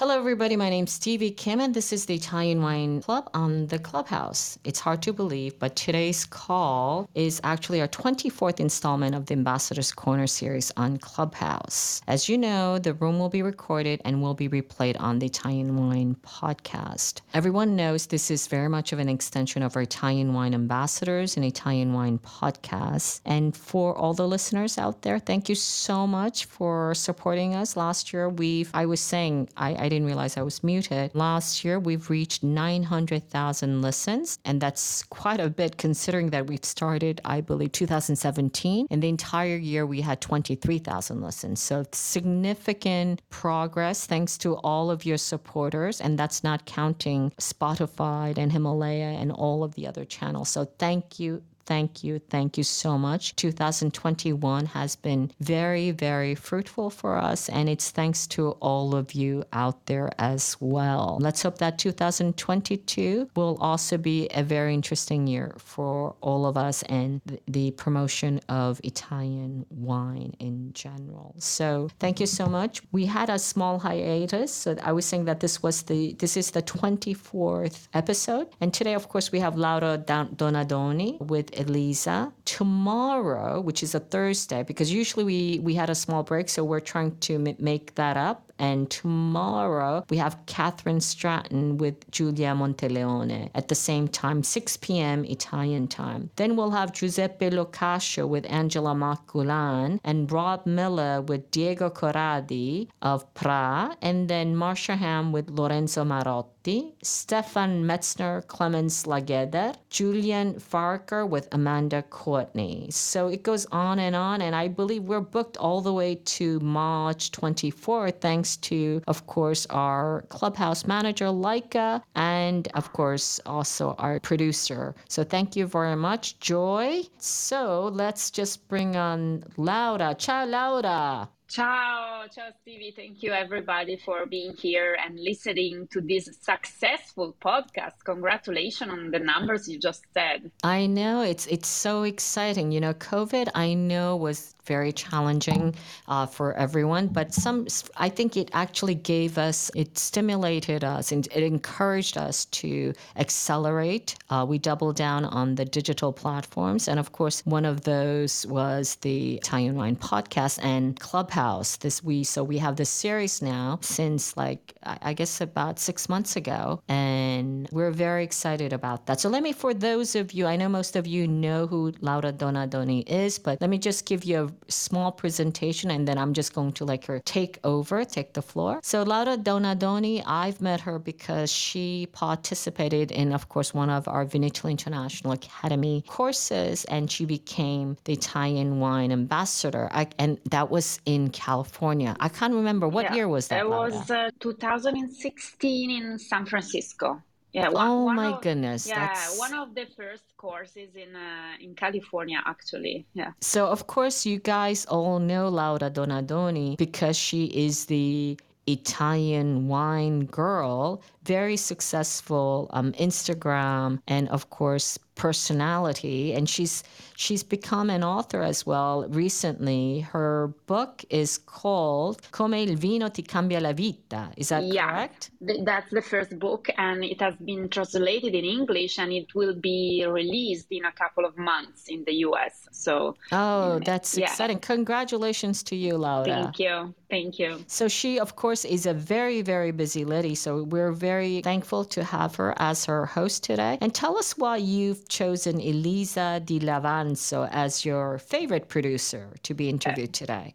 Hello, everybody. My name's Stevie Kim, and this is the Italian Wine Club on the Clubhouse. It's hard to believe, but today's call is actually our 24th installment of the Ambassador's Corner series on Clubhouse. As you know, the room will be recorded and will be replayed on the Italian Wine podcast. Everyone knows this is very much of an extension of our Italian Wine Ambassadors and Italian Wine podcast. And for all the listeners out there, thank you so much for supporting us. Last year, we've, I was saying, I, I didn't realize I was muted. Last year, we've reached 900,000 listens, and that's quite a bit considering that we've started, I believe, 2017. In the entire year, we had 23,000 listens. So significant progress thanks to all of your supporters, and that's not counting Spotify and Himalaya and all of the other channels. So thank you Thank you. Thank you so much. 2021 has been very, very fruitful for us, and it's thanks to all of you out there as well. Let's hope that 2022 will also be a very interesting year for all of us and the promotion of Italian wine in general. So, thank you so much. We had a small hiatus. So, I was saying that this was the this is the 24th episode, and today, of course, we have Laura Donadoni with Elisa. Tomorrow, which is a Thursday, because usually we, we had a small break, so we're trying to make that up. And tomorrow we have Catherine Stratton with Giulia Monteleone at the same time, 6 p.m. Italian time. Then we'll have Giuseppe Locascio with Angela Maculan and Rob Miller with Diego Corradi of Pra, and then Marsha Ham with Lorenzo Marotti, Stefan Metzner, Clemens Lageder, Julian Farker with Amanda Courtney. So it goes on and on, and I believe we're booked all the way to March 24th, thanks thanks to, of course, our clubhouse manager, Leica, and of course, also our producer. So thank you very much, Joy. So let's just bring on Laura. Ciao, Laura. Ciao, ciao Stevie. Thank you everybody for being here and listening to this successful podcast. Congratulations on the numbers you just said. I know it's it's so exciting. You know, COVID I know was very challenging uh, for everyone. But some, I think it actually gave us, it stimulated us, and it encouraged us to accelerate. Uh, we doubled down on the digital platforms, and of course, one of those was the Italian Wine podcast and Clubhouse. This we so we have this series now since like I guess about six months ago, and we're very excited about that. So let me, for those of you, I know most of you know who Laura Donadoni is, but let me just give you a small presentation and then I'm just going to like her take over, take the floor. So Laura Donadoni, I've met her because she participated in, of course, one of our Vinitaly International Academy courses and she became the Italian wine ambassador. I, and that was in California. I can't remember what yeah, year was that? It was uh, 2016 in San Francisco. Yeah. One, oh one my of, goodness. Yeah, that's... one of the first courses in uh, in California, actually. Yeah. So of course you guys all know Laura Donadoni because she is the Italian wine girl, very successful um, Instagram, and of course personality. And she's she's become an author as well recently. Her book is called come il vino ti cambia la vita. Is that yeah, correct? That's the first book and it has been translated in english and it will be released in a couple of months in the us so oh that's yeah. exciting. Congratulations to you laura. Thank you. Thank you. So she of course is a very very busy lady. So we're very thankful to have her as her host today and tell us why you've chosen Elisa Dilavanzo as your favorite producer to be interviewed today.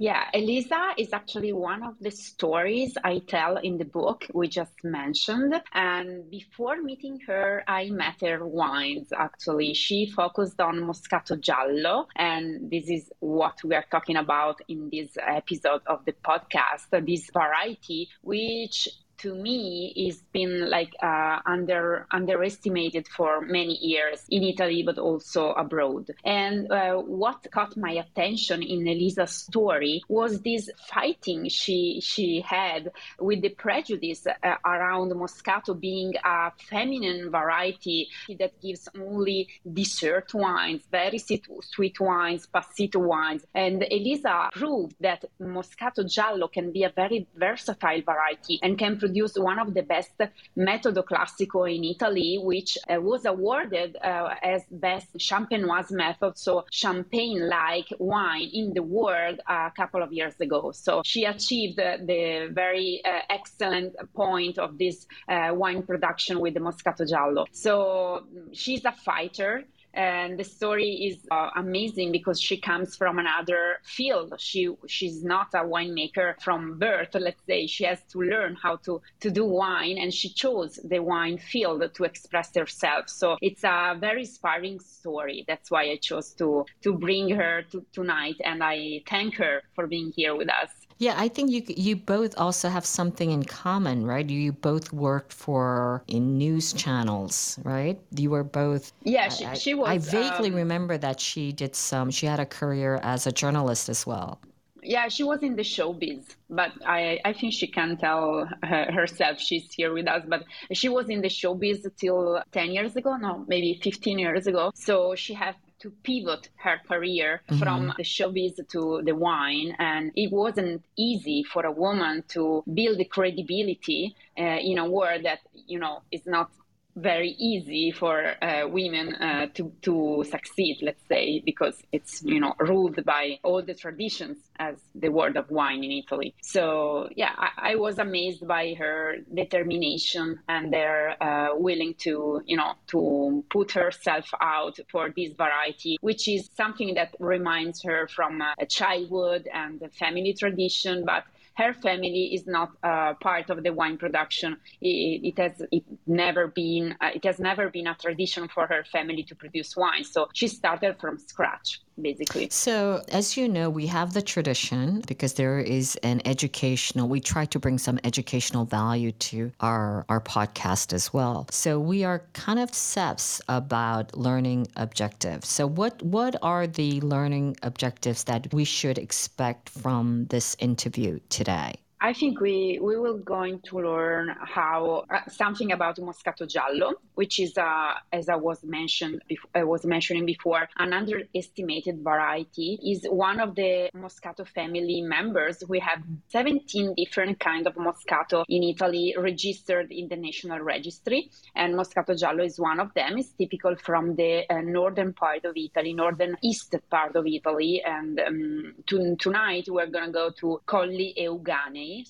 Yeah, Elisa is actually one of the stories I tell in the book we just mentioned. And before meeting her, I met her wines actually. She focused on Moscato Giallo, and this is what we are talking about in this episode of the podcast this variety, which to me is been like uh, under underestimated for many years in Italy, but also abroad. And uh, what caught my attention in Elisa's story was this fighting she she had with the prejudice uh, around Moscato being a feminine variety that gives only dessert wines, very sweet wines, passito wines. And Elisa proved that Moscato Giallo can be a very versatile variety and can produced one of the best Metodo Classico in Italy, which uh, was awarded uh, as best champenoise method, so champagne-like wine in the world a couple of years ago. So she achieved the very uh, excellent point of this uh, wine production with the Moscato Giallo. So she's a fighter and the story is uh, amazing because she comes from another field. She she's not a winemaker from birth let's say. She has to learn how to to do wine and she chose the wine field to express herself. So it's a very inspiring story. That's why i chose to to bring her to, tonight and i thank her for being here with us yeah, I think you you both also have something in common, right? You both worked for in news channels, right? You were both. Yeah, she, I, she was. I vaguely um, remember that she did some. She had a career as a journalist as well. Yeah, she was in the showbiz, but I, I think she can tell her, herself she's here with us. But she was in the showbiz till 10 years ago, no, maybe 15 years ago. So she had to pivot her career mm-hmm. from the showbiz to the wine. And it wasn't easy for a woman to build the credibility uh, in a world that, you know, is not very easy for uh, women uh, to to succeed let's say because it's you know ruled by all the traditions as the world of wine in italy. So yeah i, I was amazed by her determination and their uh, willing to you know to put herself out for this variety which is something that reminds her from a childhood and family tradition but her family is not uh, part of the wine production. It, it has it never been uh, it has never been a tradition for her family to produce wine. So she started from scratch basically. So, as you know, we have the tradition because there is an educational, we try to bring some educational value to our, our podcast as well. So, we are kind of obsessed about learning objectives. So, what, what are the learning objectives that we should expect from this interview today? I think we, we will going to learn how uh, something about Moscato Giallo, which is, uh, as I was mentioned, I was mentioning before, an underestimated variety. is one of the Moscato family members. We have 17 different kind of Moscato in Italy registered in the national registry, and Moscato Giallo is one of them. It's typical from the uh, northern part of Italy, northern east part of Italy. And um, to, tonight we're gonna go to Colli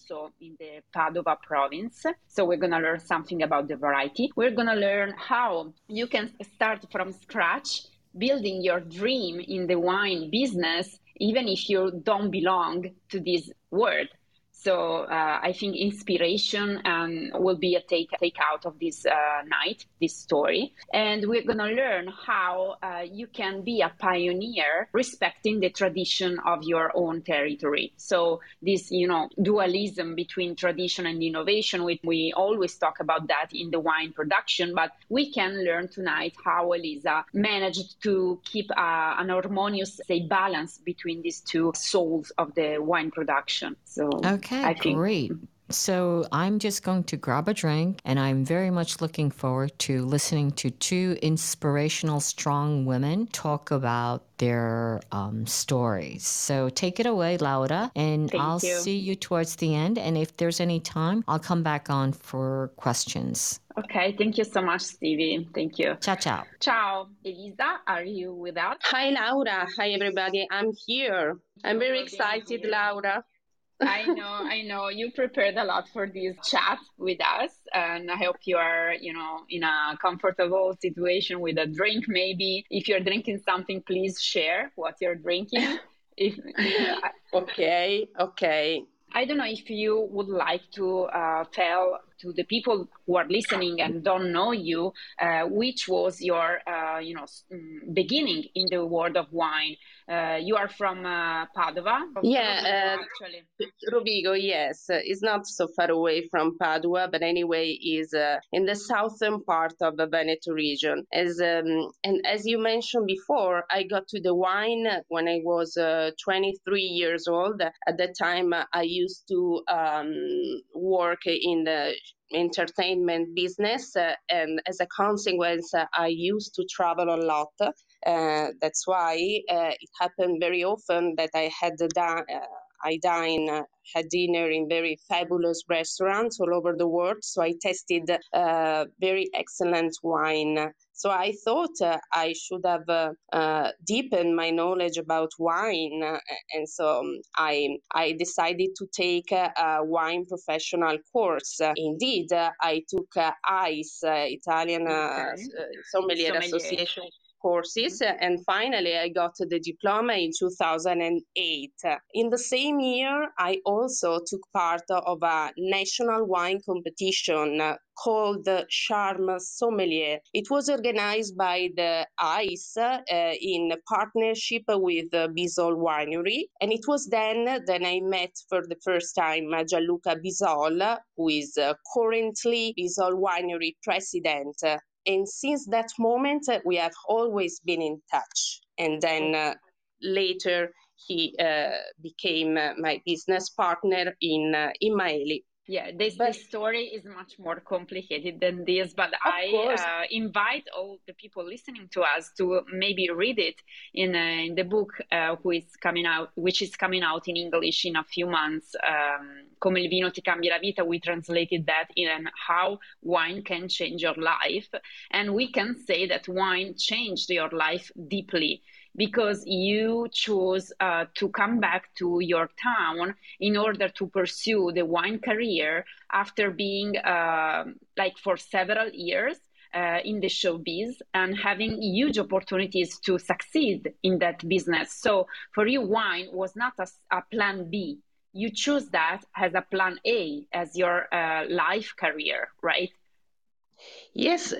So in the Padova province. So we're going to learn something about the variety. We're going to learn how you can start from scratch building your dream in the wine business even if you don't belong to this world so uh, I think inspiration um, will be a take take out of this uh, night, this story, and we're gonna learn how uh, you can be a pioneer respecting the tradition of your own territory. So this, you know, dualism between tradition and innovation. We we always talk about that in the wine production, but we can learn tonight how Elisa managed to keep uh, an harmonious, say, balance between these two souls of the wine production. So. Okay. Okay, great. So I'm just going to grab a drink, and I'm very much looking forward to listening to two inspirational, strong women talk about their um, stories. So take it away, Laura, and Thank I'll you. see you towards the end. And if there's any time, I'll come back on for questions. Okay, thank you so much, Stevie. Thank you. Ciao, ciao. Ciao. Elisa, are you with us? Hi, Laura. Hi, everybody. I'm here. I'm very excited, Laura. I know, I know. You prepared a lot for this chat with us, and I hope you are, you know, in a comfortable situation with a drink. Maybe if you're drinking something, please share what you're drinking. if, okay, okay. I don't know if you would like to uh, tell to the people who are listening and don't know you, uh, which was your, uh, you know, mm, beginning in the world of wine. Uh, you are from uh, Padua. Yeah, uh, actually. Rovigo. Yes, it's not so far away from Padua, but anyway, is in the southern part of the Veneto region. As um, and as you mentioned before, I got to the wine when I was 23 years old. At that time, I used to um, work in the entertainment business uh, and as a consequence uh, i used to travel a lot. Uh, that's why it happened very often that i had done I dine, uh, had dinner in very fabulous restaurants all over the world. So I tasted uh, very excellent wine. So I thought uh, I should have uh, uh, deepened my knowledge about wine, uh, and so um, I I decided to take a wine professional course. Indeed, I took AIS, Italian okay. Sommelier, Sommelier Association courses. And finally, I got the diploma in 2008. In the same year, I also took part of a national wine competition called Charme Sommelier. It was organized by the AIS uh, in partnership with uh, Bisol Winery. And it was then that I met for the first time Gianluca Bisol, who is uh, currently Bisol Winery president. And since that moment, uh, we have always been in touch. And then uh, later, he uh, became my business partner in in Maeli. Yeah, this, but, this story is much more complicated than this, but I uh, invite all the people listening to us to maybe read it in, uh, in the book uh, who is coming out, which is coming out in English in a few months. Um, Come il vino ti cambia la vita. We translated that in how wine can change your life, and we can say that wine changed your life deeply because you chose uh, to come back to your town in order to pursue the wine career after being uh, like for several years uh, in the showbiz and having huge opportunities to succeed in that business. So for you, wine was not a, a plan B. You choose that as a plan A as your uh, life career, right? Yes,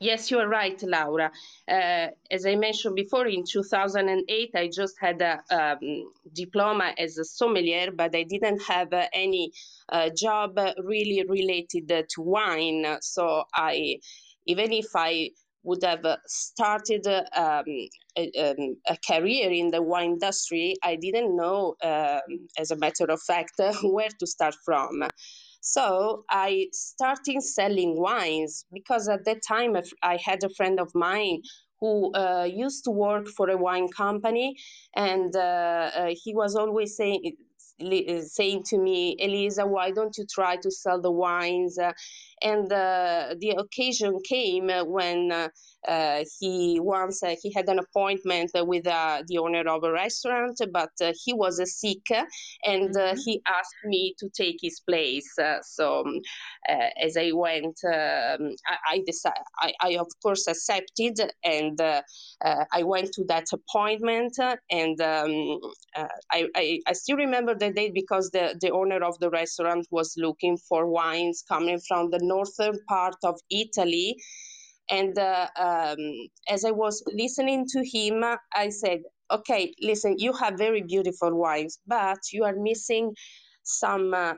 Yes, you are right, Laura. Uh, as I mentioned before, in 2008, I just had a um, diploma as a sommelier, but I didn't have uh, any uh, job really related to wine. So I, even if I would have started um, a, um, a, career in the wine industry, I didn't know, um, as a matter of fact, where to start from. So I started selling wines because at that time I had a friend of mine who uh, used to work for a wine company, and uh, uh, he was always saying saying to me, Elisa, why don't you try to sell the wines? And uh, the occasion came when uh, uh, he once he had an appointment with the owner of a restaurant, but he was sick, and mm-hmm. he asked me to take his place. so um, as I went, um, I, I decided, I, I, of course accepted, and I went to that appointment, and um, I, I, I still remember the date because the, the owner of the restaurant was looking for wines coming from the northern part of Italy. And uh, um, as I was listening to him, I said, okay, listen, you have very beautiful wines, but you are missing some uh,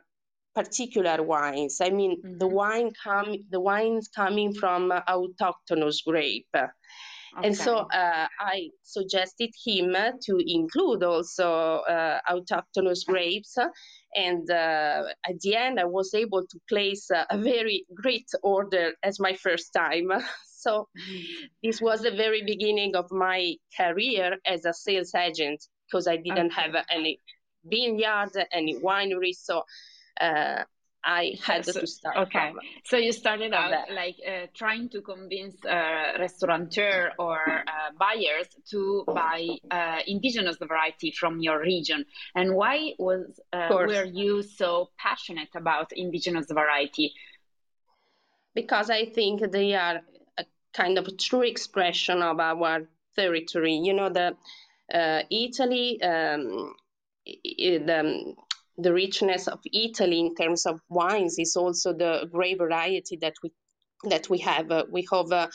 particular wines. I mean, mm-hmm. the wine come, the wines coming from uh, autochthonous grape. Okay. And so uh, I suggested him to include also uh, autochthonous grapes and uh, at the end, I was able to place a, very great order as my first time. so this was the very beginning of my career as a sales agent because I didn't okay. have any vineyard, any winery. So uh, I had so, to start. Okay, so you started out that. like uh, trying to convince uh, restaurateur or uh, buyers to buy uh, indigenous variety from your region. And why was uh, were you so passionate about indigenous variety? Because I think they are a kind of true expression of our territory. You know the uh, Italy, um, the, the richness of Italy in terms of wines is also the great variety that we that we have. Uh, we have uh,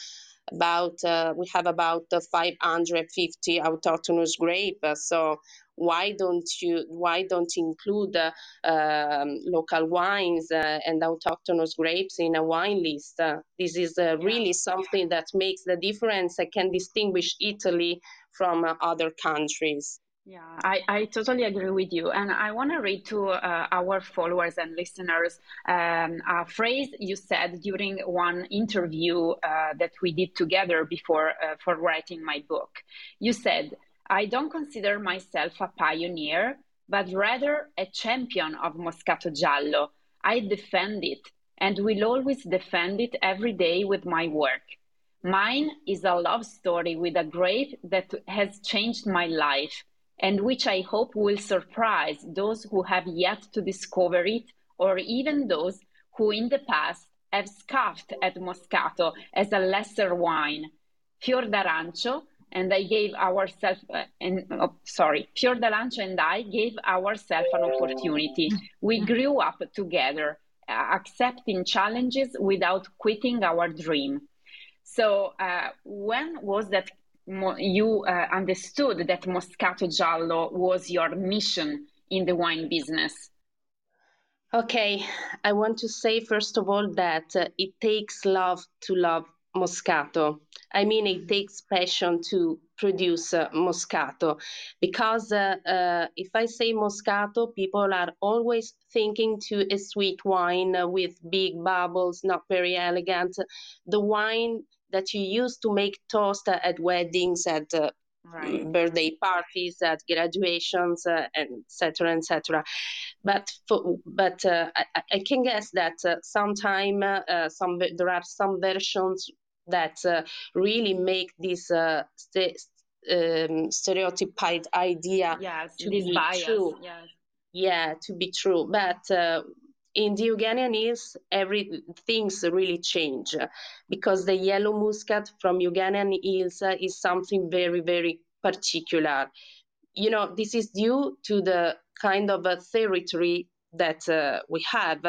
about uh, we have about 550 autochthonous grape. so why don't you why don't include uh, um, local wines uh, and autochthonous grapes in a wine list uh, this is uh, really something that makes the difference and can distinguish italy from uh, other countries yeah, I, I totally agree with you. And I want to read to uh, our followers and listeners um, a phrase you said during one interview uh, that we did together before uh, for writing my book. You said, I don't consider myself a pioneer, but rather a champion of Moscato Giallo. I defend it and will always defend it every day with my work. Mine is a love story with a grape that has changed my life and which I hope will surprise those who have yet to discover it, or even those who in the past have scoffed at Moscato as a lesser wine. Fior d'Arancio and I gave ourselves, uh, and oh, sorry, Fior d'Arancio and I gave ourselves an opportunity. We grew up together, uh, accepting challenges without quitting our dream. So, uh, when was that you uh, understood that Moscato Giallo was your mission in the wine business? Okay, I want to say first of all that uh, it takes love to love Moscato. I mean, it takes passion to produce uh, Moscato because uh, uh, if I say Moscato, people are always thinking to a sweet wine uh, with big bubbles, not very elegant. The wine that you use to make toast at weddings, at uh, right. birthday parties, at graduations, uh, etc., etc. But for, but uh, I, I, can guess that uh, sometime uh, some there are some versions that uh, really make this uh, st- um, stereotyped idea yes, to be bias, true. Yes. Yeah, to be true, but in the Euganean Hills, every things really change because the yellow muscat from Euganean Hills is something very, very particular. You know, this is due to the kind of a territory that uh, we have.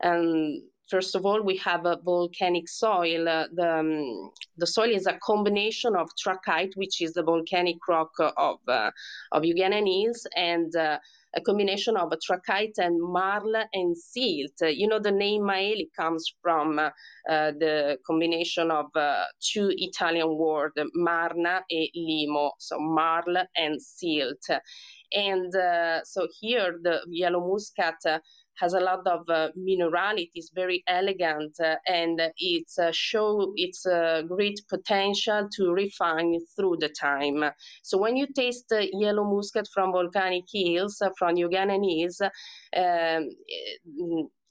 And first of all, we have a volcanic soil. Uh, the, um, the soil is a combination of trachyte, which is the volcanic rock of, uh, of Euganean Hills, and uh, a combination of trachyte and marl and silt. You know, the name Maeli comes from uh, the combination of uh, two Italian words, Marna and Limo, so marl and silt. And uh, so here, the yellow muscat has a lot of uh, minerality, it's very elegant, uh, and it's uh, its uh, great potential to refine through the time. So when you taste the yellow muscat from volcanic hills, uh, from Euganean hills, um,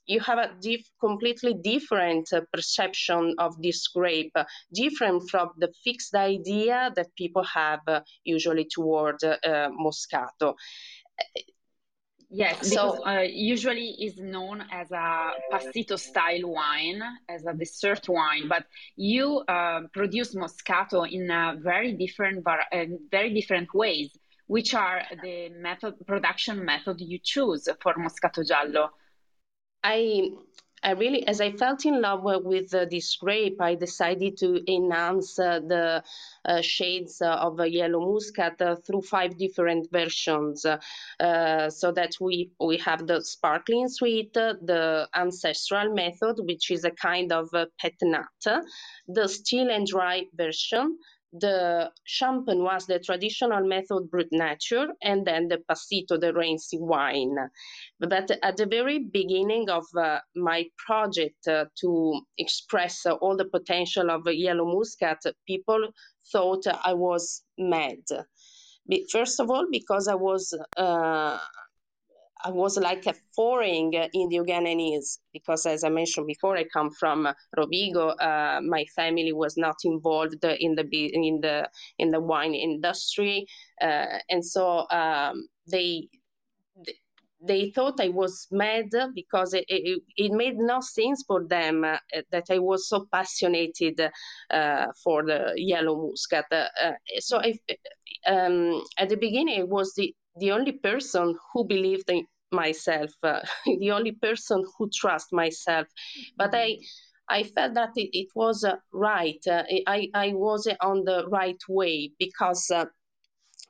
you have a diff- completely different uh, perception of this grape, uh, different from the fixed idea that people have uh, usually toward Moscato. Yes, because so, uh, usually is known as a passito style wine, as a dessert wine, but you uh, produce Moscato in a very different, uh, very different ways. Which are the method, production method you choose for Moscato Giallo? I I really, as I felt in love with this grape, I decided to enhance uh, the uh, shades uh, of yellow muscat through five different versions, so that we we have the sparkling sweet, the ancestral method, which is a kind of pet nat, the still and dry version, the champagne was the traditional method brut nature, and then the passito, the rancid wine. But at the very beginning of uh, my project uh, to express uh, all the potential of yellow muscat, people thought I was mad. First of all, because I was uh, I was like a foreign in the Euganean because, as I mentioned before, I come from Rovigo. Uh, my family was not involved in the in the in the wine industry, uh, and so um, they they thought I was mad because it, it, it made no sense for them uh, that I was so passionate uh, for the yellow muscat. Uh, so I, um, at the beginning, I was the, the only person who believed in myself, uh, the only person who trust myself. But I, I felt that it, it was uh, right. Uh, I, I was on the right way because uh,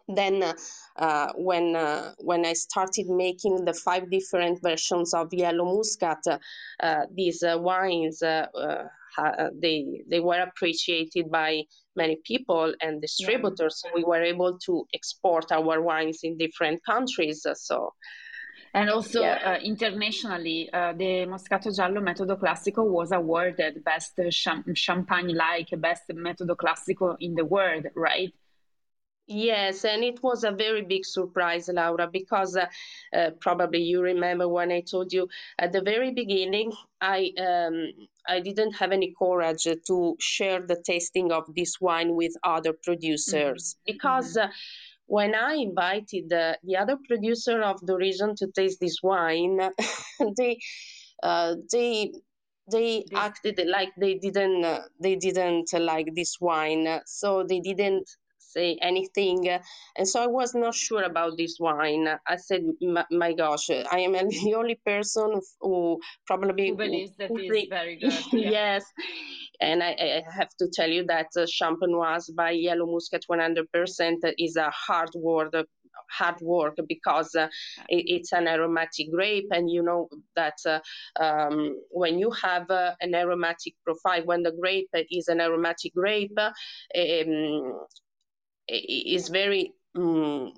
then uh, when uh, when I started making the five different versions of yellow muscat, uh, these wines they they were appreciated by many people and distributors. We were able to export our wines in different countries. So. And also yeah. uh, internationally, uh, the Moscato Giallo Metodo Classico was awarded best champagne-like, best Metodo Classico in the world, right? Yes, and it was a very big surprise, Laura, because uh, uh, probably you remember when I told you at the very beginning, I um, I didn't have any courage to share the tasting of this wine with other producers mm-hmm. because. Mm-hmm. Uh, when I invited the, the other producer of the region to taste this wine, they uh, they they acted like they didn't uh, they didn't like this wine, so they didn't say anything. And so I was not sure about this wine. I said, my gosh, I am the only person who probably who believes that who, is very good. Yeah. yes. And I, I, have to tell you that uh, Champenoise by Yellow Muscat 100% is a hard word hard work because uh, it, it's an aromatic grape and you know that uh, um, when you have uh, an aromatic profile when the grape is an aromatic grape um, is very um,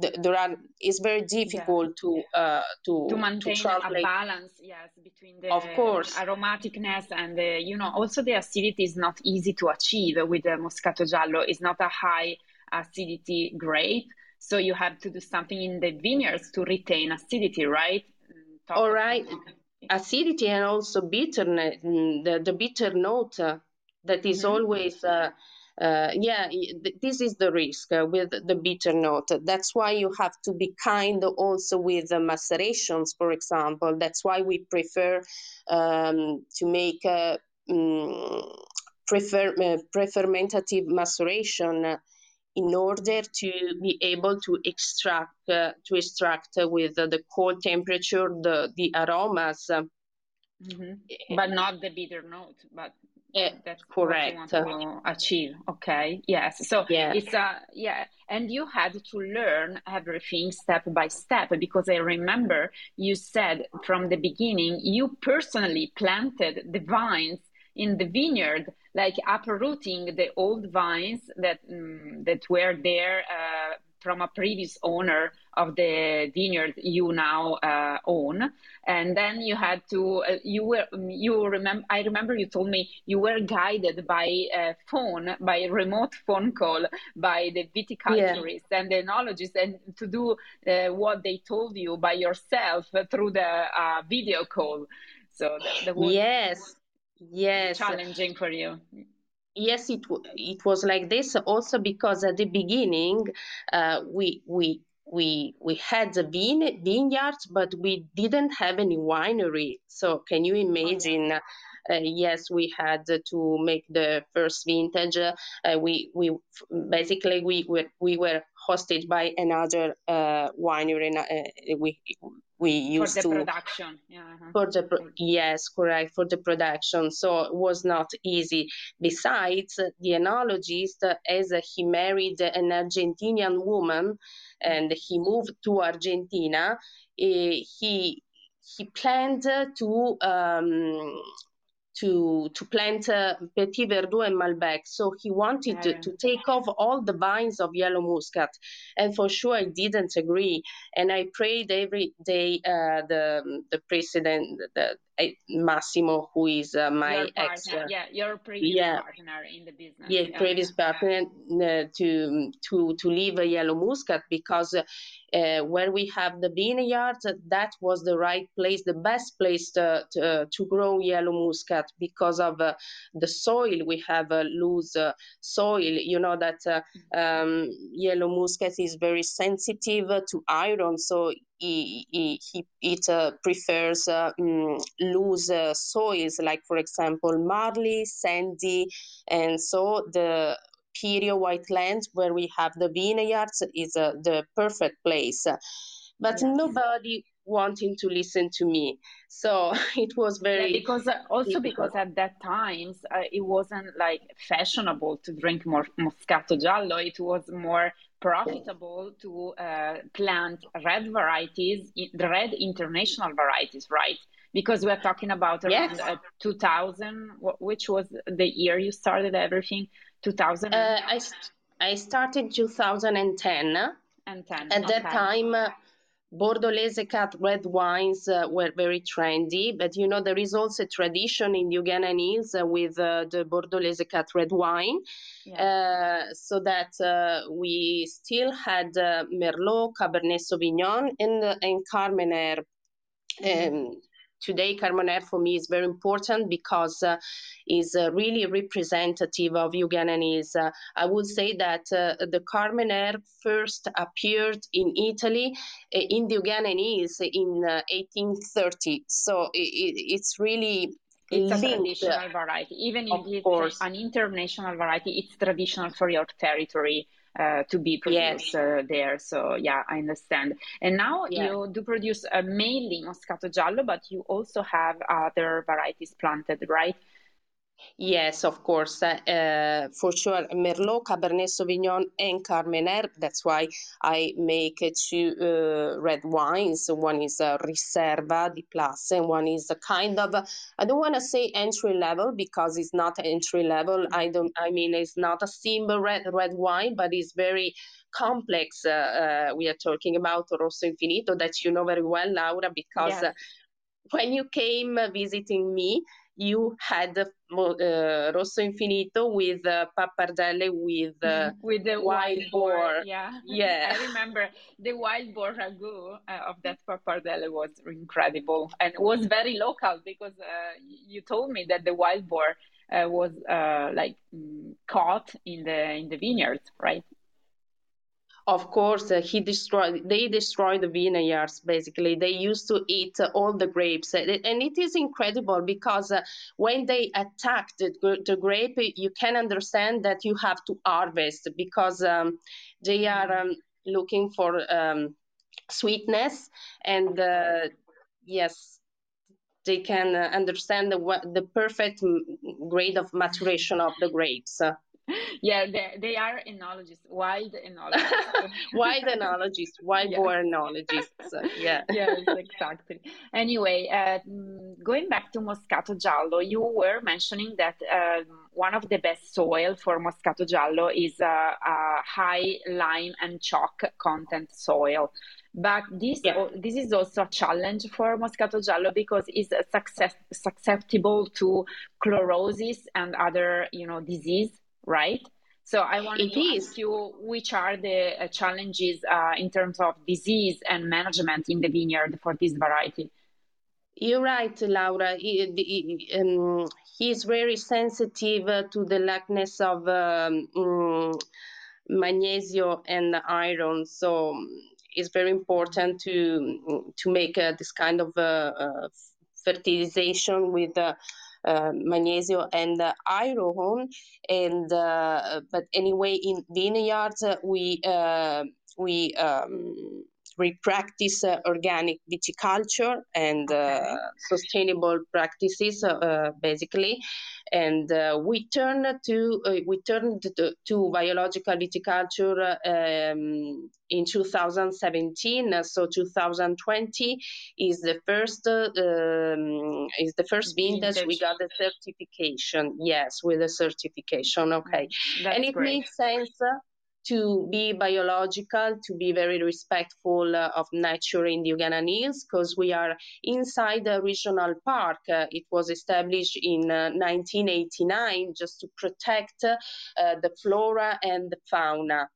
there are it's very difficult yeah. to uh, to to maintain to a balance yes between the of course. aromaticness and the, you know also the acidity is not easy to achieve with the moscato giallo. It's not a high acidity grape so you have to do something in the vineyards to retain acidity right? Talk all right. acidity and also bitterness mm, the, the bitter note uh, that is mm-hmm. always uh, uh, yeah, this is the risk uh, with the bitter note. That's why you have to be kind also with the macerations, for example. That's why we prefer um, to make um, prefer, uh, prefermentative maceration in order to be able to extract uh, to extract with the cold temperature the the aromas. Mm-hmm. But not the bitter note, but yeah, that's correct. What you want to achieve. Okay. Yes. So yeah. it's a uh, yeah, and you had to learn everything step by step because I remember you said from the beginning you personally planted the vines in the vineyard, like uprooting the old vines that um, that were there uh, from a previous owner of the vineyard you now uh, own. And then you had to uh, you were you remember i remember you told me you were guided by a phone by remote phone call by the viticulturists yeah. and the enologists and to do uh, what they told you by yourself through the uh, video call. So that, was yes. Yes. challenging for you. Yes it it was like this also because at the beginning uh, we we we we had the vine, vineyards but we didn't have any winery. So can you imagine uh, yes we had to make the first vintage uh, we we basically we were we were hosted by another uh, winery uh, we we used for the to production yeah uh-huh. for the pro- yes correct for the production. So it was not easy. Besides the enologist as he married an argentinian woman and he moved to argentina eh, he he planned to um, to to plant uh, Petit Verdot and Malbec. So he wanted to, to, take off all the vines of yellow muscat, and for sure I didn't agree. And I prayed every day uh, the the president, the Massimo, who is uh, my ex. yeah, your previous yeah. partner in the business. Yeah, yeah. previous partner uh, to to to leave a yellow muscat because uh, where we have the vineyard, that was the right place, the best place to, to, to grow yellow muscat because of uh, the soil. We have a loose uh, soil. You know that uh, um, yellow muscat is very sensitive to iron, so he, he, he it uh, prefers uh, mm, loose uh, soils, like for example marly, sandy, and so the Pirio Whitelands, where we have the vineyards, is uh, the perfect place. But yes. nobody wanting to listen to me. So it was very yeah, because uh, also because at that times uh, it wasn't like fashionable to drink more Moscato Giallo. It was more profitable to uh, plant red varieties, the red international varieties, right? Because we're talking about around yes. uh, 2000, which was the year you started everything. 2000. Uh, I I started 2010. And 10. At okay. that time uh, Bordolese cut red wines uh, were very trendy, but you know there is also a tradition in Euganean Hills uh, with uh, the Bordolese cut red wine, yeah. Uh, so that uh, we still had uh, Merlot, Cabernet Sauvignon, and and Carmenere. Mm-hmm. Um, today Carmenere for me is very important because uh, is uh, really representative of Eugenanis. Uh, I would say that uh, the Carmenere first appeared in Italy uh, in the Eugenanis in 1830. Uh, so it, it's really it's a traditional variety. Even if it's course. an international variety, it's traditional for your territory uh, to be produced yes. uh, there. So yeah, I understand. And now yeah. you do produce uh, mainly Moscato Giallo, but you also have other varieties planted, right? Yes, of course, uh, for sure. Merlot, Cabernet Sauvignon, and Carmenere. That's why I make two uh, red wines. One is a Riserva di Place, and one is a kind of I don't want to say entry level because it's not entry level. I don't. I mean, it's not a simple red red wine, but it's very complex. Uh, uh we are talking about Rosso Infinito that you know very well, Laura, because. Yes. When you came visiting me, you had uh, Rosso Infinito with uh, pappardelle with uh, with the wild, wild boar. boar. Yeah, yeah. I remember the wild boar ragu uh, of that pappardelle was incredible and it was very local because uh, you told me that the wild boar uh, was uh, like mm, caught in the in the vineyards, right? Of course uh, he destroyed they destroyed the vineyards basically. They used to eat uh, all the grapes. And it is incredible because uh, when they attacked the, the, grape you can understand that you have to harvest because um, they are um, looking for um, sweetness and uh, yes they can uh, understand the, the perfect grade of maturation of the grapes yeah, they, they are enologists, wild enologists. wild enologists, wild yes. boar enologists. yeah. Yes, exactly. Anyway, uh, going back to Moscato Giallo, you were mentioning that um, one of the best soil for Moscato Giallo is a, a high lime and chalk content soil. But this yeah. this is also a challenge for Moscato Giallo because it's success, susceptible to chlorosis and other you know disease right? So I want to is. ask you which are the uh, challenges uh, in terms of disease and management in the vineyard for this variety. You're right, Laura. He, he, um, he's very sensitive uh, to the lackness of um, um, magnesium and iron. So um, it's very important to to make uh, this kind of uh, uh fertilization with uh, magnesium and uh, iron. And uh, but anyway, in vineyards we we um, we practice uh, organic viticulture and uh, sustainable practices uh, basically. And we turn to we turned to, to, biological viticulture um, in 2017 so 2020 is the first um, is the first vintage, vintage. We got the certification. Yes with a certification. Okay. That's and it great. makes sense to be biological, to be very respectful uh, of nature in the Euganea Hills, because we are inside the regional park. Uh, it was established in uh, 1989 just to protect uh, the flora and the fauna.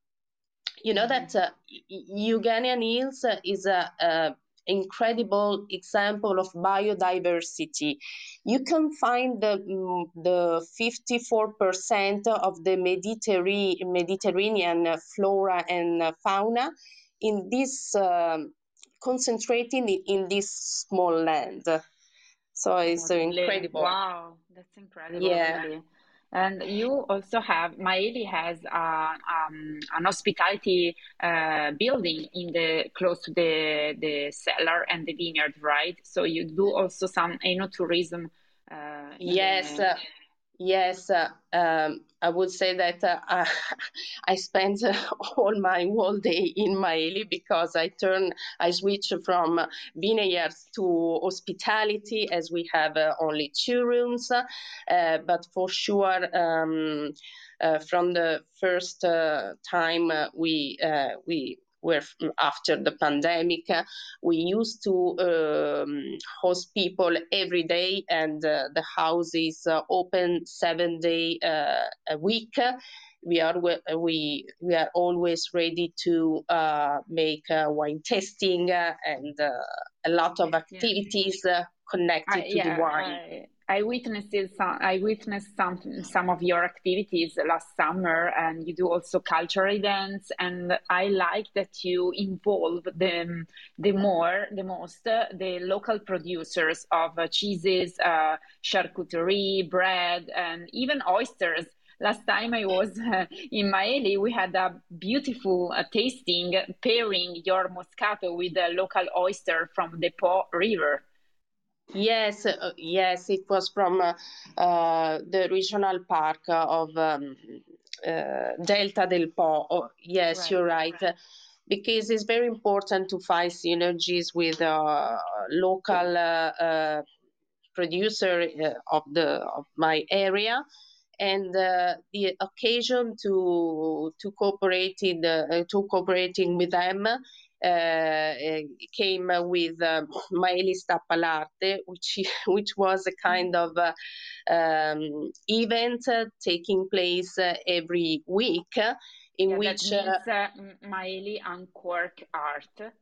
You know mm-hmm. that uh, Euganea Hills is a, a incredible example of biodiversity. You can find the, mm, the 54% of the Mediterranean, Mediterranean flora and fauna in this, um, concentrating in this small land. So it's incredible. Wow, that's incredible. Yeah. Really. And you also have Maeli has uh, um, an hospitality uh, building in the close to the the cellar and the vineyard, right? So you do also some enoturism. Uh, yes. The... Yes, uh, um, I would say that uh, I spend uh, all my whole day in Maeli because I turn, I switch from vineyards to hospitality as we have uh, only two rooms. Uh, but for sure, um, uh, from the first time we we where after the pandemic uh, we used to um, host people every day and uh, the house is uh, open seven day uh, a week. We are we we are always ready to uh, make uh, wine tasting and a lot of activities connected to yeah, the wine. I, I witnessed some, I witnessed some some of your activities last summer, and you do also cultural events. And I like that you involve the the more the most uh, the local producers of uh, cheeses, uh, charcuterie, bread, and even oysters. Last time I was in Maeli, we had a beautiful uh, tasting pairing your Moscato with a local oyster from the Po River. Yes, uh, yes, it was from uh, uh, the regional park of um, uh, Delta del Po. Oh, yes, right, you're right. right. Because it's very important to find synergies with uh, local uh, producer of the of my area, and the occasion to to cooperate in to cooperating with them uh, came with uh, Maeli Stappa l'Arte, which, which was a kind of uh, um, event taking place every week in yeah, which that means, uh, Maeli Uncork Art.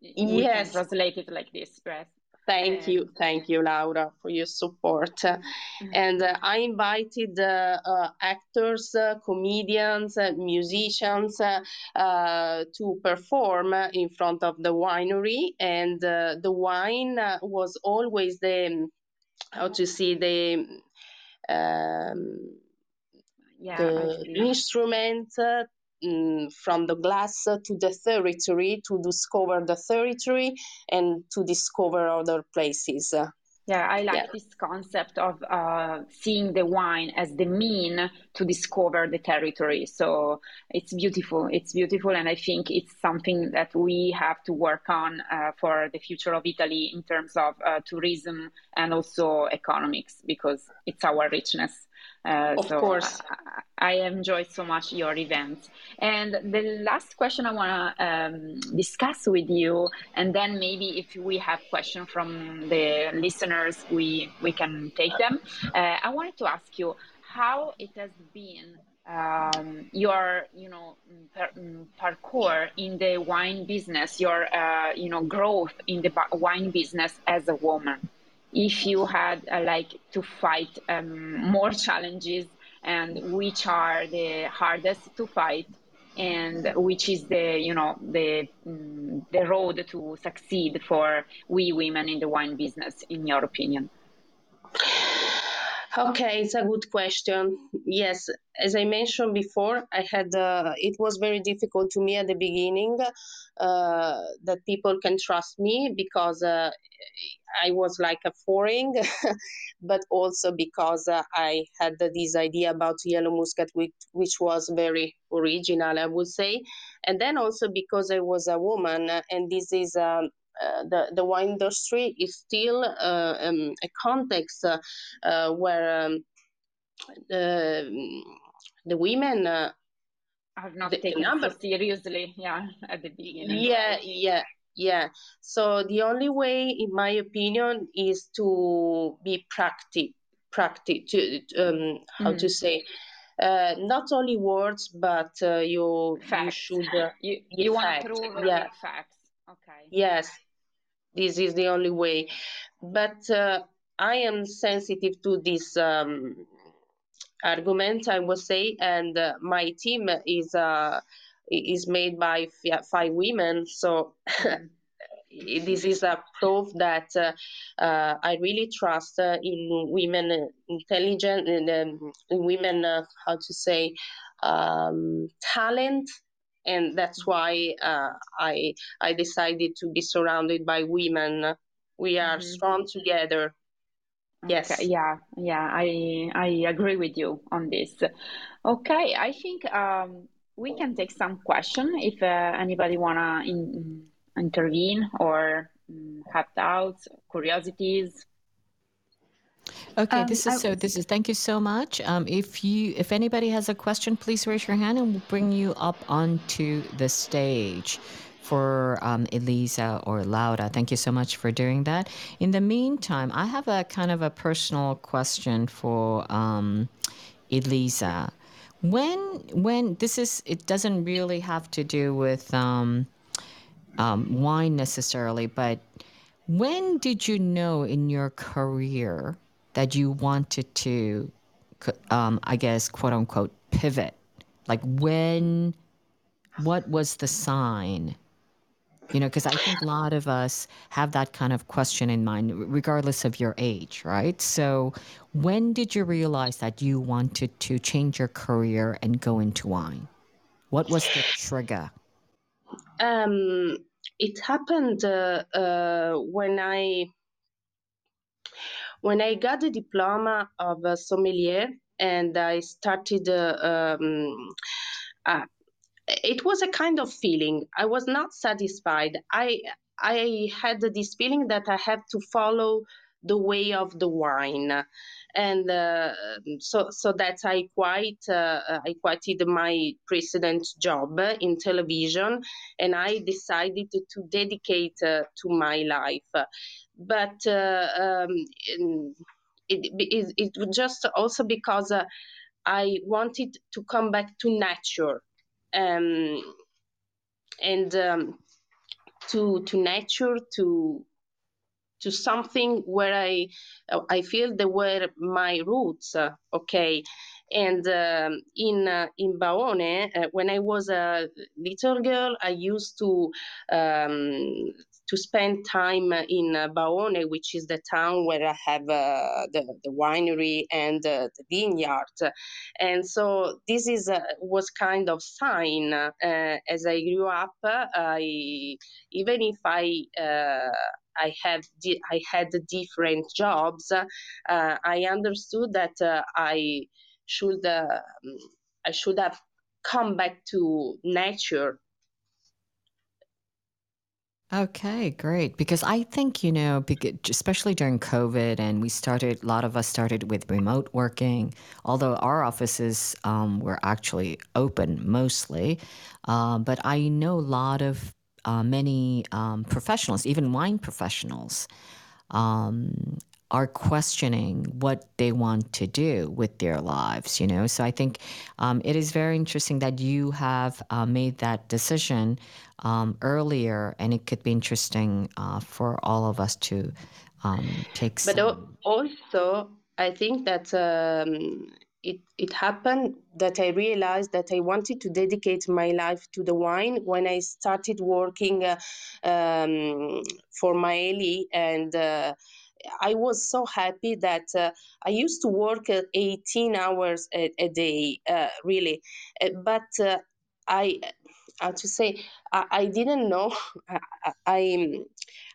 We yes. translate it like this, right? Thank you, thank you, Laura, for your support. Mm-hmm. And uh, I invited uh, uh, actors, uh, comedians, uh, musicians uh, to perform in front of the winery. And the wine was always the, how to see, the, um, yeah, the instrument Mm, from the glass to the territory to discover the territory and to discover other places. Yeah, I like yeah. this concept of uh, seeing the wine as the mean to discover the territory. So it's beautiful. It's beautiful. And I think it's something that we have to work on uh, for the future of Italy in terms of uh, tourism and also economics because it's our richness. Uh, of so course. I, I enjoyed so much your event. And the last question I want to um, discuss with you, and then maybe if we have questions from the listeners, we, we can take them. Uh, I wanted to ask you how it has been um, your you know par- parkour in the wine business your uh, you know growth in the wine business as a woman if you had uh, like to fight um, more challenges and which are the hardest to fight and which is the you know the um, the road to succeed for we women in the wine business in your opinion Okay, it's a good question. Yes, as I mentioned before, I had uh, it was very difficult to me at the beginning uh, that people can trust me because uh, I was like a foreign, but also because uh, I had this idea about yellow muscat, which, which was very original, I would say, and then also because I was a woman, and this is. Um, uh, the, the wine industry is still uh, um, a context uh, uh where um, the, the women are not the, taken number, seriously yeah at the beginning yeah yeah yeah so the only way in my opinion is to be practice practice to um, how mm. to say uh, not only words but uh, you facts. you should uh, you, you want to prove yeah. facts okay yes this is the only way. But uh, I am sensitive to this um, argument, I would say, and uh, my team is uh, is made by five women, so. this is a proof that uh, uh, I really trust uh, in women intelligent in, um, in women how to say um, talent and that's why I I decided to be surrounded by women. We are mm-hmm. strong together. Yes. Okay, yeah, yeah, I I agree with you on this. Okay, I think um, we can take some question if uh, anybody wanna in, intervene or um, have doubts, curiosities. Okay, um, this is so. This is thank you so much. Um, if you, if anybody has a question, please raise your hand, and we'll bring you up onto the stage for um, Elisa or Laura. Thank you so much for doing that. In the meantime, I have a kind of a personal question for um, Elisa. When when this is, it doesn't really have to do with um, um, wine necessarily, but when did you know in your career that you wanted to, um, I guess, quote unquote, pivot? Like when, what was the sign? You know, because I think a lot of us have that kind of question in mind, regardless of your age, right? So, when did you realize that you wanted to change your career and go into wine? What was the trigger? Um, it happened uh, uh, when I when I got the diploma of sommelier and I started. Uh, um, uh, it was a kind of feeling. I was not satisfied. I I had this feeling that I have to follow the way of the wine and uh, so so that I quite uh, I quitted my precedent job in television, and I decided to, dedicate uh, to my life. But uh, um, it, it, it was just also because uh, I wanted to come back to nature, um, and um, to to nature to to something where I I feel they were my roots. Uh, okay, and um, in uh, in Baone, uh, when I was a little girl, I used to um, to spend time in uh, Baone, which is the town where I have uh, the, the winery and uh, the vineyard. And so this is was kind of sign as I grew up. I even if I I have di- I had different jobs, uh, I understood that uh, I should uh, I should have come back to nature. Okay, great. Because I think, you know, especially during COVID, and we started, a lot of us started with remote working, although our offices um, were actually open mostly. Uh, but I know a lot of uh, many um, professionals, even wine professionals, um, are questioning what they want to do with their lives. You know, so I think um, it is very interesting that you have uh, made that decision um, earlier, and it could be interesting uh, for all of us to um, take. But some... also, I think that um, it, it happened that I realized that I wanted to dedicate my life to the wine when I started working uh, um, for Maeli. And uh, I was so happy that uh, I used to work 18 hours a, a day, uh, really. Uh, but uh, I, how to say, I, I didn't know. I,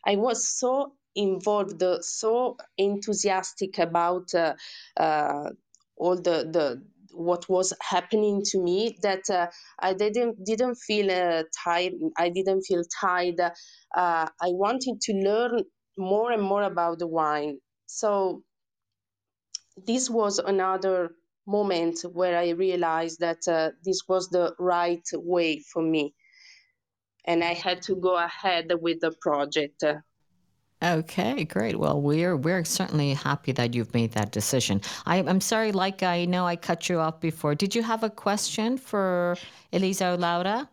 I, was so involved, so enthusiastic about all the the what was happening to me that uh, I didn't didn't feel uh, tired. I didn't feel tired. Uh, I wanted to learn more and more about the wine. So this was another moment where I realized that uh, this was the right way for me, and I had to go ahead with the project. Okay, great. Well, we're we're certainly happy that you've made that decision. I, am sorry, like I know I cut you off before. Did you have a question for Elisa Laura?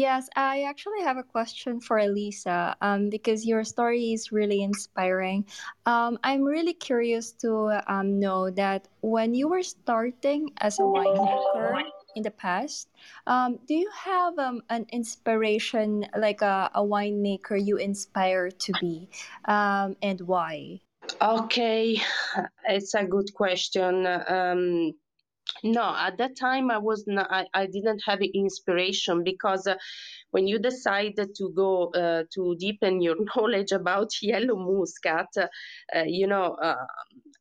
Yes, I actually have a question for Elisa um, because your story is really inspiring. Um, I'm really curious to um, know that when you were starting as a winemaker, in the past. Um, do you have um, an inspiration, like a, a winemaker you inspire to be, um, and why? Okay, it's a good question. Um, no, at that time I was not. I, I didn't have inspiration because uh, when you decide to go uh, to deepen your knowledge about yellow muscat, uh, you know, uh,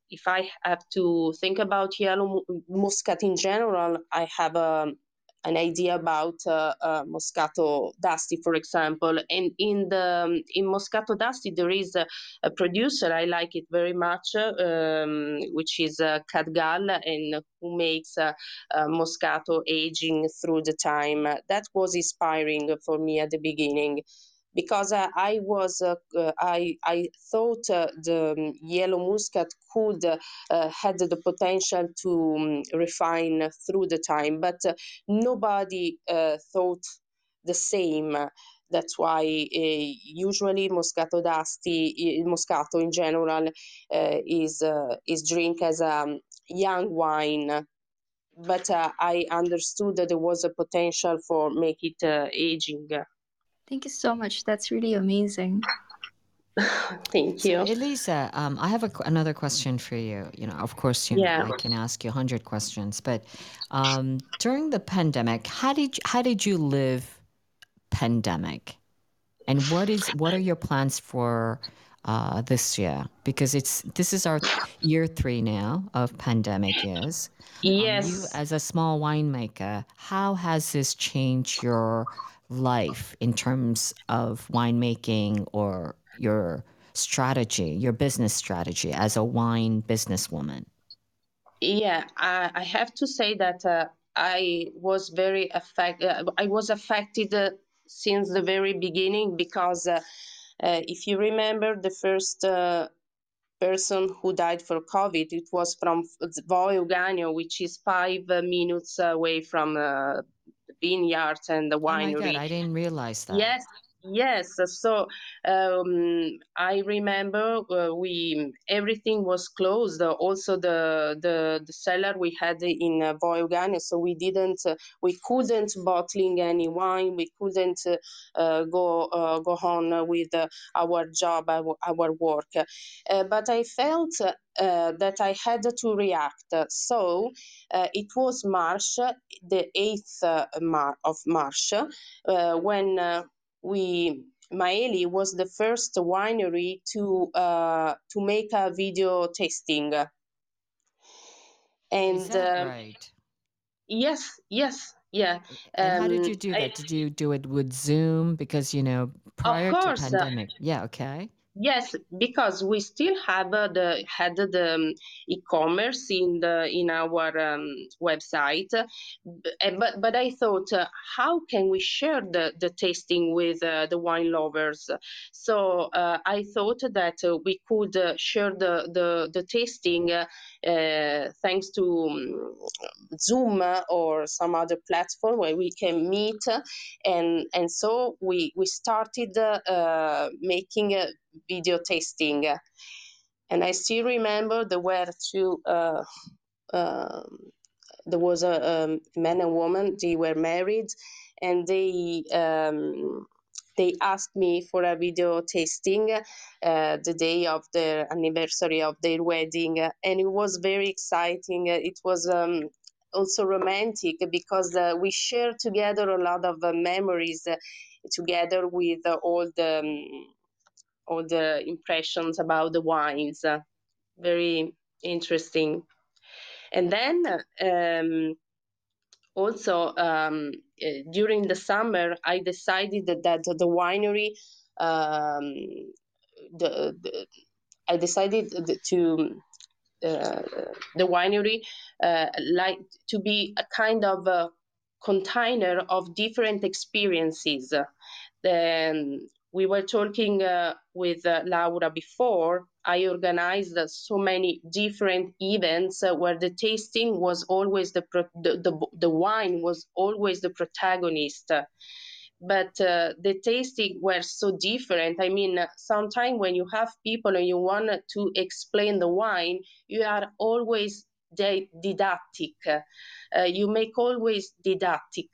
if I have to think about yellow muscat in general, I have a um, an idea about uh, uh, Moscato d'Asti, for example. And in the um, in Moscato d'Asti, there is a, a, producer I like it very much, um, which is uh, Ca' d'Gal, and who makes uh, Moscato aging through the time. That was inspiring for me at the beginning because uh, I was uh, uh, I I thought the um, yellow muscat could had the potential to um, refine through the time, but nobody thought the same. That's why uh, usually Moscato d'Asti, Moscato in general, uh, is uh, is drink as a um, young wine. But I understood that there was a potential for make it aging. Thank you so much. That's really amazing. Thank you. So, Elisa, um, I have a, another question for you. You know, of course, you know, yeah. I can ask you a hundred questions, but um, during the pandemic, how did you, how did you live pandemic, and what is what are your plans for uh, this year? Because it's this is our year three now of pandemic. Yes. Yes. Um, you, as a small winemaker, how has this changed your life in terms of winemaking or your strategy, your business strategy as a wine businesswoman? Yeah, I, I have to say that uh, I was very affected. Uh, I was affected uh, since the very beginning because uh, uh, if you remember the first uh, person who died for COVID, it was from Vo Euganeo, which is five minutes away from vineyards and the winery. Oh my God, I didn't realize that. Yes, Yes, so um, I remember uh, we everything was closed. Also, the the, the cellar we had in uh, so we didn't, uh, we couldn't bottling any wine. We couldn't uh, go uh, go on with uh, our job, our, our work. Uh, but I felt uh that I had to react. So it was March, the eighth Mar- of March, uh, when we Maeli was the first winery to uh, to make a video tasting. And Is that uh, right? Yes, yes, yeah. Um, how did um, you do that? I, did you do it with Zoom? Because you know, prior to uh, pandemic. yeah, okay. Yes, because we still have uh, the had the um, e-commerce in the in our um, website, but but I thought, uh, how can we share the, the tasting with uh, the wine lovers? So uh, I thought that uh, we could uh, share the the, the tasting thanks to um, Zoom or some other platform where we can meet, and and so we we started making video tasting. And I still remember there were two, uh, um, there was a, um, man and woman, they were married, and they, um, they asked me for a video tasting uh, the day of the anniversary of their wedding, and it was very exciting. It was um, also romantic because uh, we shared together a lot of uh, memories uh, together with all the um, all the impressions about the wines. Uh, very interesting. And then um, also um, uh, during the summer, I decided that, that the winery, um, the, the, I decided to uh, the winery uh, like to be a kind of a container of different experiences. Then we were talking uh, with uh, Laura before. I organized uh, so many different events uh, where the tasting was always the, pro- the, the, the wine was always the protagonist. But uh, the tasting were so different. I mean, sometimes when you have people and you want to explain the wine, you are always didactic. Uh, you make always didactic.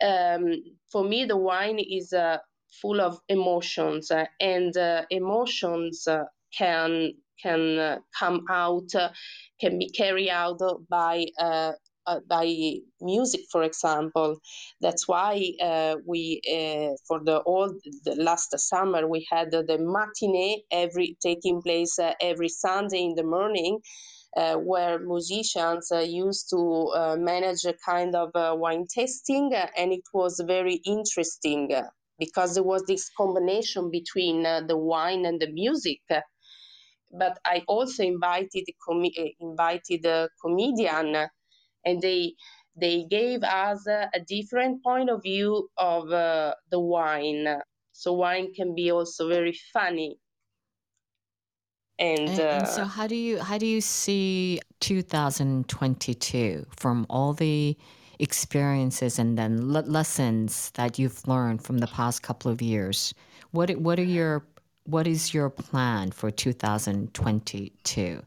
Um, for me, the wine is uh, full of emotions, uh, and uh, emotions uh, can can come out, can be carried out by uh, by music, for example. That's why uh, we, uh, for the all the last summer, we had the matinee every taking place every Sunday in the morning, where musicians used to manage a kind of wine tasting, and it was very interesting because there was this combination between the wine and the music. But I also invited com- invited a comedian, and they they gave us a, a different point of view of uh, the wine. So wine can be also very funny and, and, uh, and, so how do you how do you see 2022 from all the experiences and then le- lessons that you've learned from the past couple of years what what are your what is your plan for 2022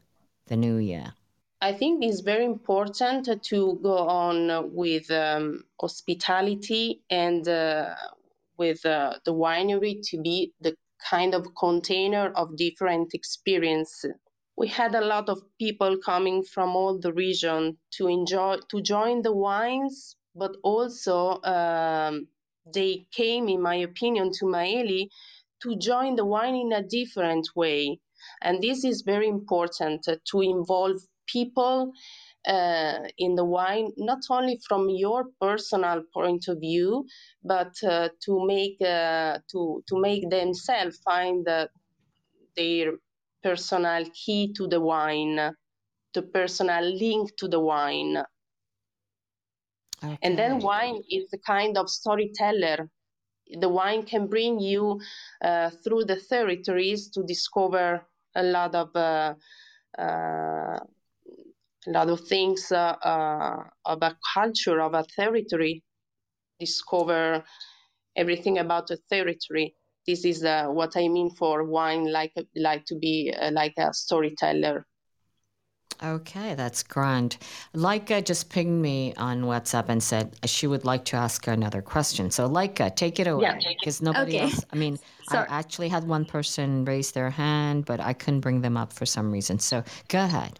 the new year I think it's very important to go on with um, hospitality and uh, with uh, the winery to be the kind of container of different experience. We had a lot of people coming from all the region to enjoy to join the wines, but also um, they came, in my opinion, to Maeli to join the wine in a different way. And this is very important uh, to involve people uh, in the wine, not only from your personal point of view, but uh, to make uh, to to make themselves find their personal key to the wine, the personal link to the wine. Okay. And then wine is a kind of storyteller. The wine can bring you uh, through the territories to discover a lot of uh, uh, a lot of things uh, uh, of a culture, of a territory, discover everything about a territory. This is uh, what I mean for wine, like like to be uh, like a storyteller. Okay, that's grand. Leica just pinged me on WhatsApp and said she would like to ask another question. So, Leica, take it away because yeah, nobody okay. else. I mean, Sorry. I actually had one person raise their hand, but I couldn't bring them up for some reason. So, go ahead.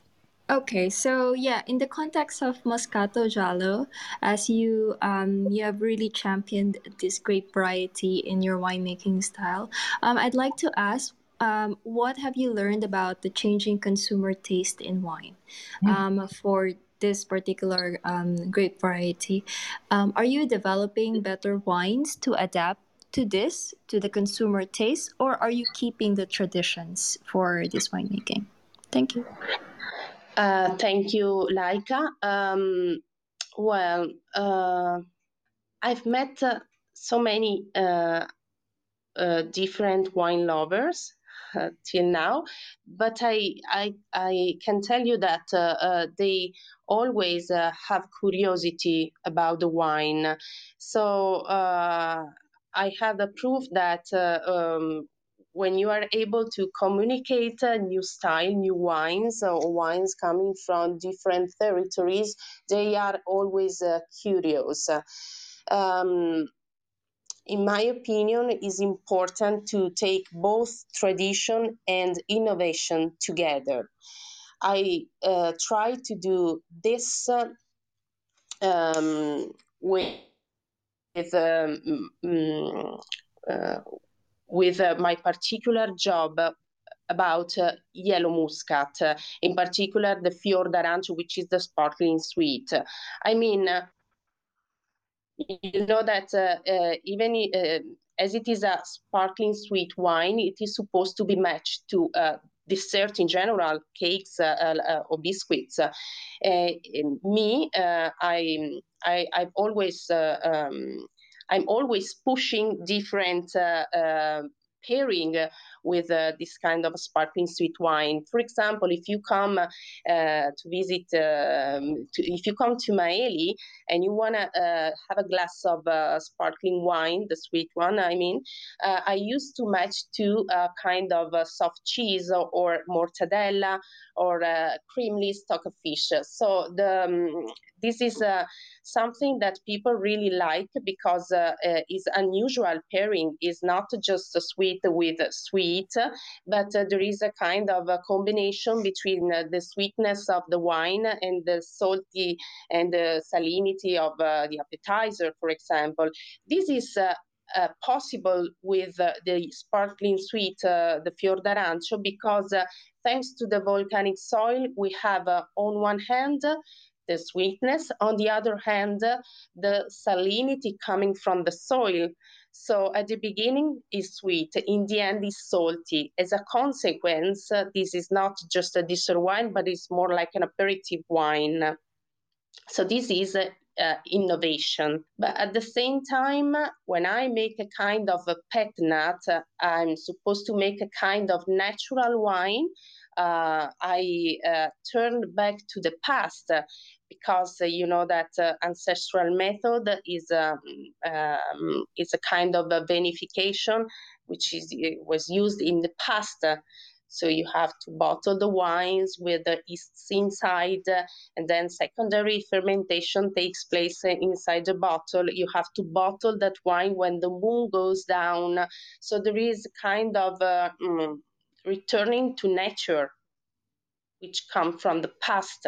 Okay, so yeah, in the context of Moscato Giallo, as you um, you have really championed this grape variety in your winemaking style, um, I'd like to ask, um, what have you learned about the changing consumer taste in wine hmm. um, for this particular um, grape variety? Um, are you developing better wines to adapt to this, to the consumer taste, or are you keeping the traditions for this winemaking? Thank you. Uh, thank you, Laika. Um, well, uh, I've met uh, so many uh, uh, different wine lovers uh, till now, but I, I, I can tell you that they always have curiosity about the wine. So I have the proof that um, when you are able to communicate a new style, new wines, or wines coming from different territories, they are always uh, curious. Um, in my opinion, it is important to take both tradition and innovation together. I uh, try to do this uh, um, with, with um, um, uh, with uh, my particular job about uh, yellow muscat, uh, in particular the Fior d'Arancio, which is the sparkling sweet. I mean, uh, you know that uh, uh, even as it is a sparkling sweet wine, it is supposed to be matched to dessert in general, cakes or biscuits. me, I, I, I've always um, I'm always pushing different uh, uh, pairing with uh, this kind of sparkling sweet wine. For example, if you come uh, to visit, um, to, if you come to Maeli and you want to uh, have a glass of sparkling wine, the sweet one, I mean, I used to match to a kind of soft cheese or, or mortadella or creamly stock of fish. So the um, this is uh, something that people really like because uh, uh, is unusual pairing is not just sweet with sweet but uh, there is a kind of a combination between uh, the sweetness of the wine and the salty and the salinity of uh, the appetizer for example. This is uh, possible with uh, the sparkling sweet, uh, the Fior d'Arancio, because thanks to the volcanic soil, we have on one hand the sweetness, on the other hand, the salinity coming from the soil. So at the beginning is sweet, in the end is salty. As a consequence, this is not just a dessert wine, but it's more like an aperitif wine. So this is uh, uh, innovation. But at the same time, when I make a kind of a pet nat, I'm supposed to make a kind of natural wine. Uh, I uh, turn back to the past because uh, you know that uh, ancestral method is um, um, is a kind of a vinification which is was used in the past so you have to bottle the wines with the yeasts inside, and then secondary fermentation takes place inside the bottle. You have to bottle that wine when the moon goes down. So there is a kind of uh, mm, returning to nature, which come from the past.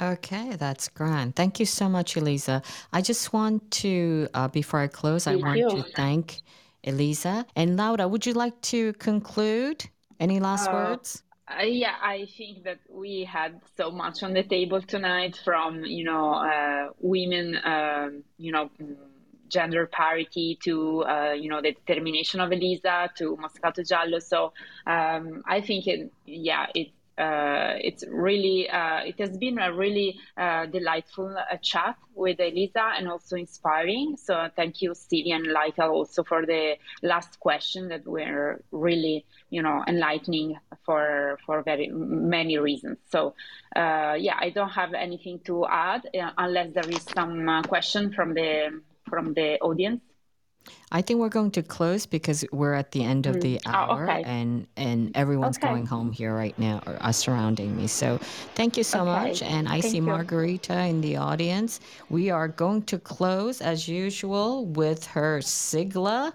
Okay, that's grand. Thank you so much, Elisa. I just want to, uh, before I close, thank I want you. to thank Elisa. And Laura, would you like to conclude? Any last uh, words? Uh, yeah, I think that we had so much on the table tonight from, you know, uh, women, um, you know, gender parity to, uh, you know, the determination of Elisa to Moscato Giallo. So um, I think, it, yeah, it uh, it's really uh, it has been a really uh, delightful uh, chat with Elisa and also inspiring. So thank you, Stevie and Lytle, also for the last question that were really you know enlightening for for very many reasons. So uh, yeah, I don't have anything to add uh, unless there is some question from the from the audience. I think we're going to close because we're at the end of the mm. hour oh, okay. and and everyone's okay. going home here right now or uh, surrounding me. So thank you so okay. much. And I thank see you. Margherita in the audience. We are going to close as usual with her sigla.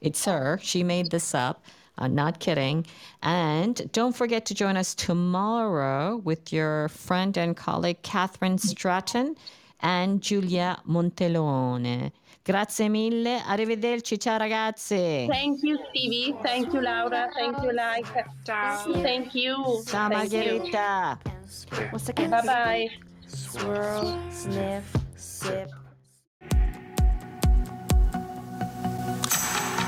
It's her. She made this up. Uh, not kidding. And don't forget to join us tomorrow with your friend and colleague Catherine Stratton and Giulia Montelone. Grazie mille, arrivederci, ciao ragazzi. Thank you Stevie, thank you Laura, thank you Like. Ciao. Thank you. Ciao Margherita. Bye bye. Swirl, sniff, sip.